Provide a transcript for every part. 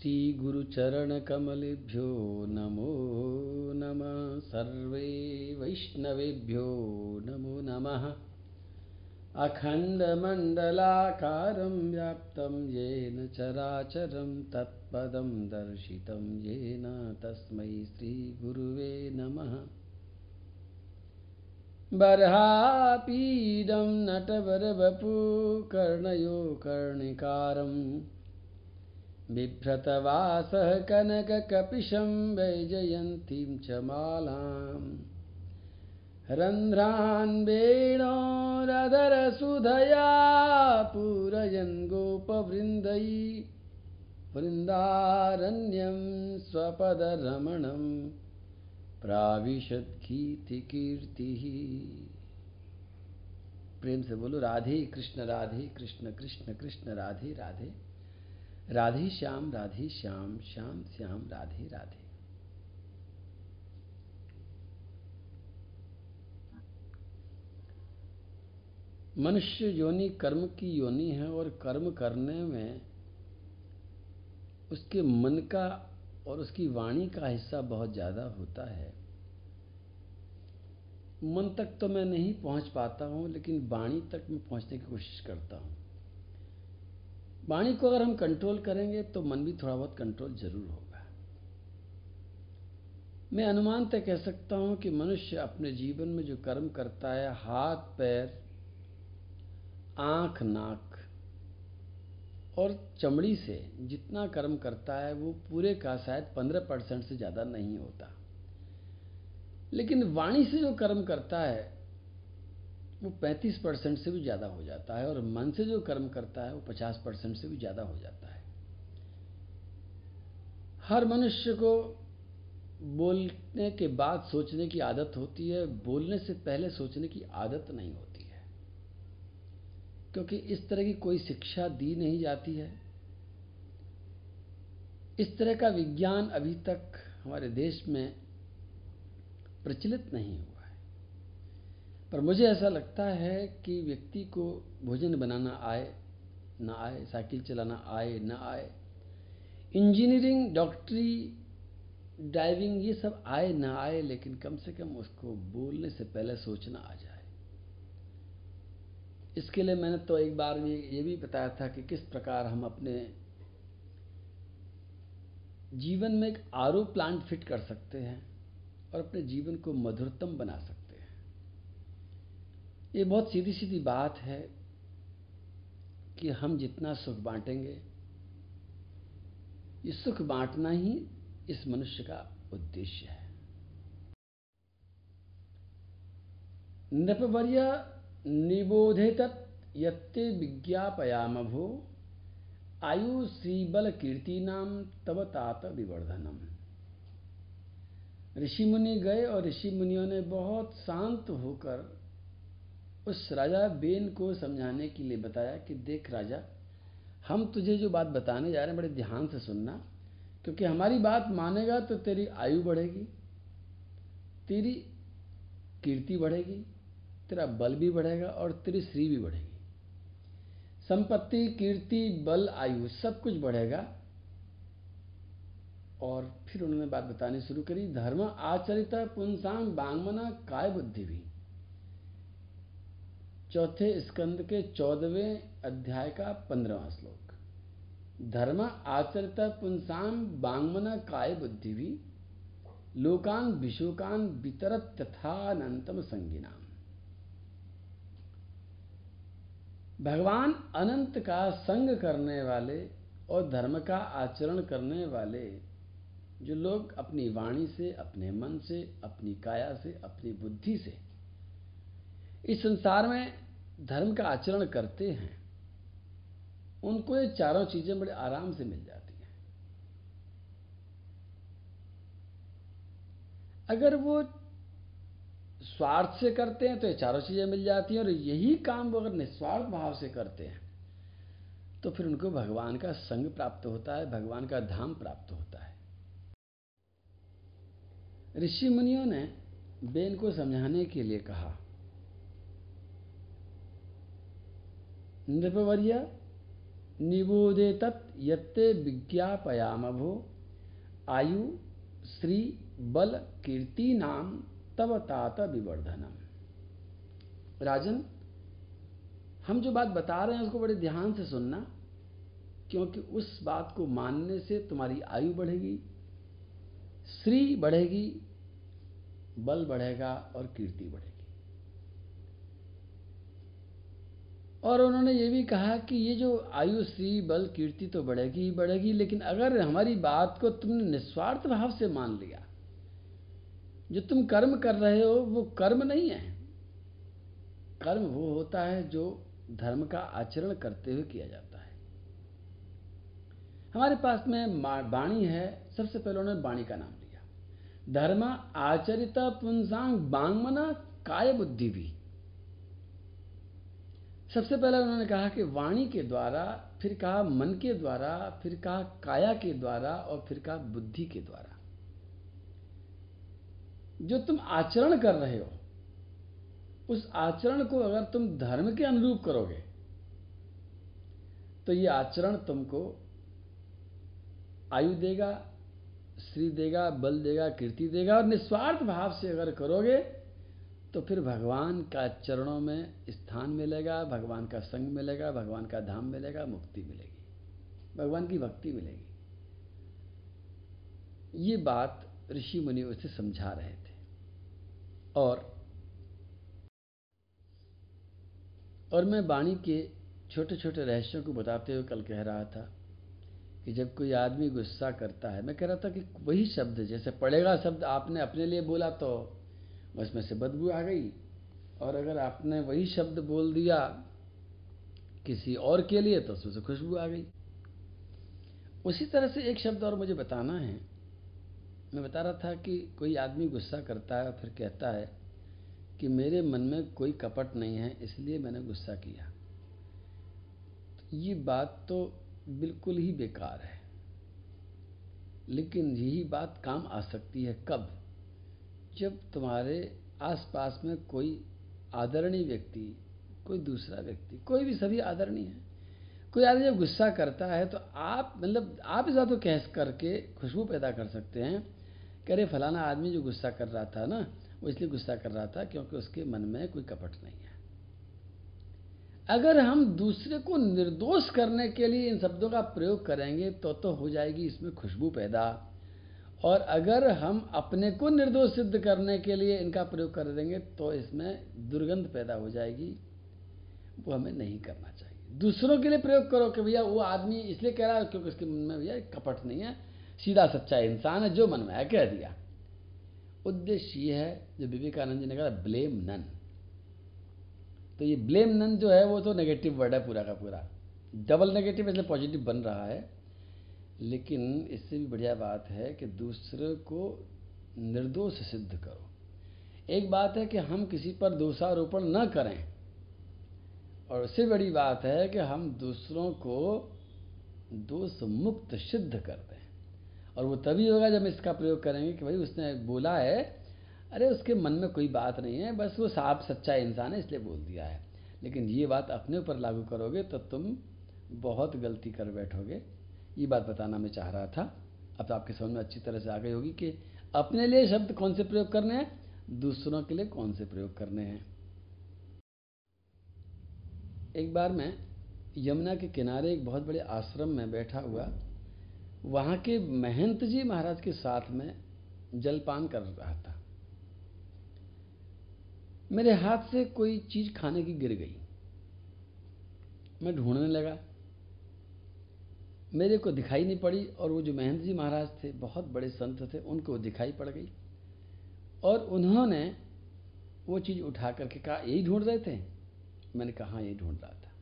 श्रीगुरुचरणकमलेभ्यो नमो नमः। सर्वे वैष्णवेभ्यो नमो नमः। अखण्डमण्डलाकारं व्याप्तं येन चराचरं तत्पदं दर्शितं येन तस्मै श्रीगुरुवे नमः। बर्हापीडं नटवरवपु कर्णयो कर्णिकारम् बिभ्रतवासः कनककपिशं वैजयन्तीं च मालाम्। रन्ध्रान् वेणोरधरसुधया पूरयन् गोपवृन्दै। वृन्दारण्यं स्वपदरमणं प्राविशद्गीतिकीर्तिः। प्रेम से बोलो, राधे कृष्ण राधे कृष्ण कृष्ण कृष्ण, राधे राधे। राधे श्याम राधे श्याम श्याम श्याम, राधे राधे। मनुष्य योनि कर्म की योनि है और कर्म करने में उसके मन का और उसकी वाणी का हिस्सा बहुत ज़्यादा होता है। मन तक तो मैं नहीं पहुँच पाता हूँ, लेकिन वाणी तक मैं पहुँचने की कोशिश करता हूँ। वाणी को अगर हम कंट्रोल करेंगे तो मन भी थोड़ा बहुत कंट्रोल ज़रूर होगा। मैं अनुमान तय कह सकता हूँ कि मनुष्य अपने जीवन में जो कर्म करता है, हाथ, पैर, आँख, नाक और चमड़ी से जितना कर्म करता है, वो पूरे का शायद पंद्रह परसेंट से ज़्यादा नहीं होता। लेकिन वाणी से जो कर्म करता है वो पैंतीस परसेंट से भी ज़्यादा हो जाता है और मन से जो कर्म करता है वो पचास परसेंट से भी ज़्यादा हो जाता है। हर मनुष्य को बोलने के बाद सोचने की आदत होती है, बोलने से पहले सोचने की आदत नहीं होती है। क्योंकि इस तरह की कोई शिक्षा दी नहीं जाती है। इस तरह का विज्ञान अभी तक हमारे देश में प्रचलित नहीं हुआ। पर मुझे ऐसा लगता है कि व्यक्ति को भोजन बनाना आए, ना आए, साइकिल चलाना आए, ना आए। इंजीनियरिंग, डॉक्टरी, ड्राइविंग, ये सब आए, ना आए, लेकिन कम से कम उसको बोलने से पहले सोचना आ जाए। इसके लिए मैंने तो एक बार भी ये भी बताया था कि किस प्रकार हम अपने जीवन में एक आरो प्लांट फिट कर सकते हैं और अपने जीवन को मधुरतम बना सकते हैं। ये बहुत सीधी सीधी बात है कि हम जितना सुख बांटेंगे, ये सुख बांटना ही इस मनुष्य का उद्देश्य है। नृपवर्य तत् यत्ते विज्ञापयाम भो आयु श्रीबल कीर्ति नाम तब तात विवर्धनम। ऋषि मुनि गए और ऋषि मुनियों ने बहुत शांत होकर उस राजा बेन को समझाने के लिए बताया कि देख राजा, हम तुझे जो बात बताने जा रहे हैं, बड़े ध्यान से सुनना, क्योंकि हमारी बात मानेगा तो तेरी आयु बढ़ेगी, तेरी कीर्ति बढ़ेगी, तेरा बल भी बढ़ेगा और तेरी श्री भी बढ़ेगी। संपत्ति, कीर्ति, बल, आयु सब कुछ बढ़ेगा। और फिर उन्होंने बात बतानी शुरू करी, धर्म, आचरित पुंसाम बांगमना, काय बुद्धि भी। चौथे स्कंद के चौदहवें अध्याय का पंद्रहवा श्लोक। धर्म आचरित पुंसाम बांगमना काय बुद्धि भी, लोकान विशोकान वितरत तथानंतम संगिनाम। भगवान अनंत का संग करने वाले और धर्म का आचरण करने वाले, जो लोग अपनी वाणी से, अपने मन से, अपनी काया से, अपनी बुद्धि से इस संसार में धर्म का आचरण करते हैं, उनको ये चारों चीज़ें बड़े आराम से मिल जाती हैं। अगर वो स्वार्थ से करते हैं तो ये चारों चीज़ें मिल जाती हैं, और यही काम वो अगर निस्वार्थ भाव से करते हैं तो फिर उनको भगवान का संग प्राप्त होता है, भगवान का धाम प्राप्त होता है। ऋषि मुनियों ने बेन को समझाने के लिए कहा नृपवर्य निबोधे तत् यत्ते विज्ञापयाम भो आयु श्री बल, कीर्ति, नाम तब तात विवर्धनम। राजन, हम जो बात बता रहे हैं उसको बड़े ध्यान से सुनना, क्योंकि उस बात को मानने से तुम्हारी आयु बढ़ेगी श्री बढ़ेगी, बल बढ़ेगा और कीर्ति बढ़ेगी। और उन्होंने ये भी कहा कि ये जो आयु श्री बल कीर्ति तो बढ़ेगी ही बढ़ेगी, लेकिन अगर हमारी बात को तुमने निस्वार्थ भाव से मान लिया, जो तुम कर्म कर रहे हो, वो कर्म नहीं है। कर्म वो होता है जो धर्म का आचरण करते हुए किया जाता है। हमारे पास में वाणी है, सबसे पहले उन्होंने वाणी का नाम लिया। धर्म आचरिता पुंसांग बांगमना काय बुद्धि भी। सबसे पहले उन्होंने कहा कि वाणी के द्वारा, फिर कहा मन के द्वारा, फिर कहा काया के द्वारा और फिर कहा बुद्धि के द्वारा। जो तुम आचरण कर रहे हो, उस आचरण को अगर तुम धर्म के अनुरूप करोगे तो ये आचरण तुमको आयु देगा श्री देगा, बल देगा, कीर्ति देगा और निस्वार्थ भाव से अगर करोगे तो फिर भगवान का चरणों में स्थान मिलेगा, भगवान का संग मिलेगा, भगवान का धाम मिलेगा, मुक्ति मिलेगी। भगवान की भक्ति मिलेगी। ये बात ऋषि मुनि उसे समझा रहे थे। और और मैं वाणी के छोटे छोटे रहस्यों को बताते हुए कल कह रहा था कि जब कोई आदमी गुस्सा करता है, मैं कह रहा था कि वही शब्द, जैसे पड़ेगा शब्द आपने अपने लिए बोला तो। उसमें से बदबू आ गई। और अगर आपने वही शब्द बोल दिया किसी और के लिए तो उसमें से खुशबू आ गई। उसी तरह से एक शब्द और मुझे बताना है। मैं बता रहा था कि कोई आदमी गुस्सा करता है और फिर कहता है कि मेरे मन में कोई कपट नहीं है, इसलिए मैंने गुस्सा किया। तो ये बात तो बिल्कुल ही बेकार है। लेकिन यही बात काम आ सकती है कब? जब तुम्हारे आसपास में कोई आदरणीय व्यक्ति, कोई दूसरा व्यक्ति, कोई भी सभी आदरणीय है, कोई आदमी जब गुस्सा करता है तो आप मतलब आप इस को कह करके खुशबू पैदा कर सकते हैं कह रहे फलाना आदमी जो गुस्सा कर रहा था ना, वो इसलिए गुस्सा कर रहा था क्योंकि उसके मन में कोई कपट नहीं है। अगर हम दूसरे को निर्दोष करने के लिए इन शब्दों का प्रयोग करेंगे तो तो हो जाएगी इसमें खुशबू पैदा। और अगर हम अपने को निर्दोष सिद्ध करने के लिए इनका प्रयोग कर देंगे तो इसमें दुर्गंध पैदा हो जाएगी। वो हमें नहीं करना चाहिए। दूसरों के लिए प्रयोग करो कि भैया, वो आदमी इसलिए कह रहा है क्योंकि उसके मन में भैया कपट नहीं है, सीधा सच्चा इंसान है, जो मन में है, कह दिया। उद्देश्य ये है, जो विवेकानंद जी ने कहा, ब्लेम नन। तो ये ब्लेम नन जो है, वो तो नेगेटिव वर्ड है पूरा का पूरा। डबल नेगेटिव इसलिए पॉजिटिव बन रहा है। लेकिन इससे भी बढ़िया बात है कि दूसरे को निर्दोष सिद्ध करो। एक बात है कि हम किसी पर दोषारोपण न करें। और उससे बड़ी बात है कि हम दूसरों को दोष मुक्त सिद्ध कर दें। और वो तभी होगा जब इसका प्रयोग करेंगे कि भाई उसने बोला है, अरे उसके मन में कोई बात नहीं है, बस वो साफ़ सच्चा इंसान है, इसलिए बोल दिया है। लेकिन ये बात अपने ऊपर लागू करोगे तो तुम बहुत गलती कर बैठोगे। ये बात बताना मैं चाह रहा था। अब तो आपके समझ में अच्छी तरह से आ गई होगी कि अपने लिए शब्द कौन से प्रयोग करने हैं? दूसरों के लिए कौन से प्रयोग करने हैं? एक बार मैं यमुना के किनारे एक बहुत बड़े आश्रम में बैठा हुआ, वहाँ के महंत जी महाराज के साथ में जलपान कर रहा था। मेरे हाथ से कोई चीज़ खाने की गिर गई। मैं ढूँढने लगा मेरे को दिखाई नहीं पड़ी और वो जो महेंद्र जी महाराज थे, बहुत बड़े संत थे, उनको दिखाई पड़ गई। और उन्होंने वो चीज़ उठा करके कहा, यही ढूंढ रहे थे? मैंने कहा हाँ यही ढूंढ रहा था।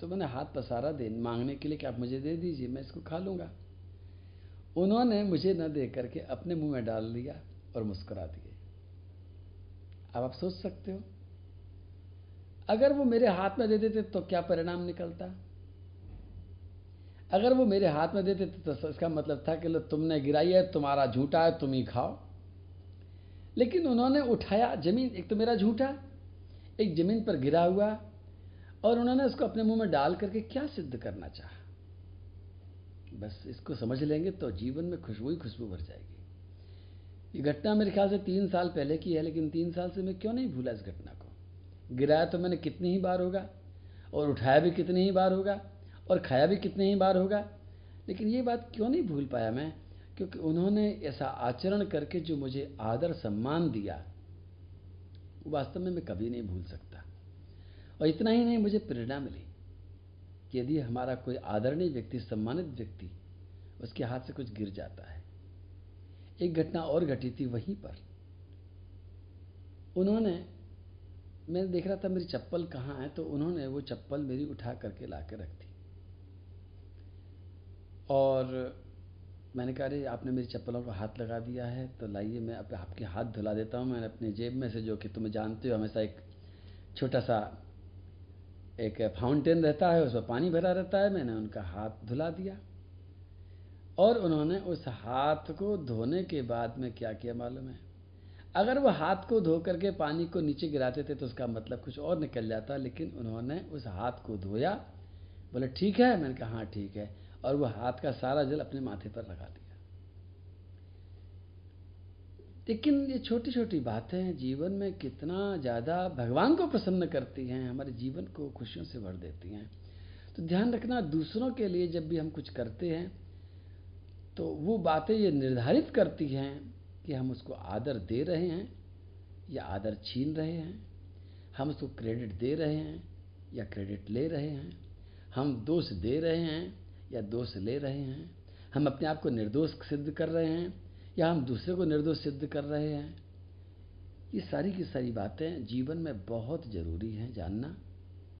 तो मैंने हाथ पसारा दे, मांगने के लिए कि आप मुझे दे दीजिए, मैं इसको खा लूँगा। उन्होंने मुझे न दे करके अपने मुँह में डाल लिया और मुस्कुरा दिए। अब आप सोच सकते हो, अगर वो मेरे हाथ में दे देते तो क्या परिणाम निकलता? अगर वो मेरे हाथ में देते तो इसका मतलब था कि लो, तुमने गिराई है, तुम्हारा झूठा है, तुम ही खाओ। लेकिन उन्होंने उठाया ज़मीन, एक तो मेरा झूठा, एक ज़मीन पर गिरा हुआ, और उन्होंने उसको अपने मुँह में डाल करके क्या सिद्ध करना चाहा? बस इसको समझ लेंगे तो जीवन में खुशबू ही खुशबू भर जाएगी। ये घटना मेरे ख्याल से तीन साल पहले की है, लेकिन तीन साल से मैं क्यों नहीं भूला इस घटना को? गिराया तो मैंने कितनी ही बार होगा, और उठाया भी कितनी ही बार होगा और खाया भी कितने ही बार होगा। लेकिन ये बात क्यों नहीं भूल पाया मैं? क्योंकि उन्होंने ऐसा आचरण करके जो मुझे आदर सम्मान दिया, वो वास्तव में मैं कभी नहीं भूल सकता। और इतना ही नहीं, मुझे प्रेरणा मिली कि यदि हमारा कोई आदरणीय व्यक्ति, सम्मानित व्यक्ति, उसके हाथ से कुछ गिर जाता है। एक घटना और घटी थी वहीं पर। उन्होंने, मैं देख रहा था मेरी चप्पल कहाँ है तो उन्होंने वो चप्पल मेरी उठा करके ला के रख दी। और मैंने कहा, अरे, आपने मेरी चप्पलों को हाथ लगा दिया है तो लाइए, मैं अब आपके हाथ धुला देता हूँ, मैंने अपने जेब में से जो कि तुम्हें जानते हो, हमेशा एक छोटा सा, एक फाउंटेन रहता है, उसमें पानी भरा रहता है, मैंने उनका हाथ धुला दिया। और उन्होंने उस हाथ को धोने के बाद में क्या किया मालूम है? अगर वो हाथ को धो करके पानी को नीचे गिराते थे तो उसका मतलब कुछ और निकल जाता, लेकिन उन्होंने उस हाथ को धोया। बोले, ठीक है? मैंने कहा हाँ ठीक है। और वो हाथ का सारा जल अपने माथे पर लगा दिया। लेकिन ये छोटी छोटी बातें हैं जीवन में कितना ज़्यादा भगवान को प्रसन्न करती हैं, हमारे जीवन को खुशियों से भर देती हैं। तो ध्यान रखना, दूसरों के लिए जब भी हम कुछ करते हैं तो वो बातें ये निर्धारित करती हैं कि हम उसको आदर दे रहे हैं या आदर छीन रहे हैं। हम उसको क्रेडिट दे रहे हैं या क्रेडिट ले रहे हैं। हम दोष दे रहे हैं या दोष ले रहे हैं, हम अपने आप को निर्दोष सिद्ध कर रहे हैं, या हम दूसरे को निर्दोष सिद्ध कर रहे हैं, ये सारी की सारी बातें जीवन में बहुत ज़रूरी हैं जानना।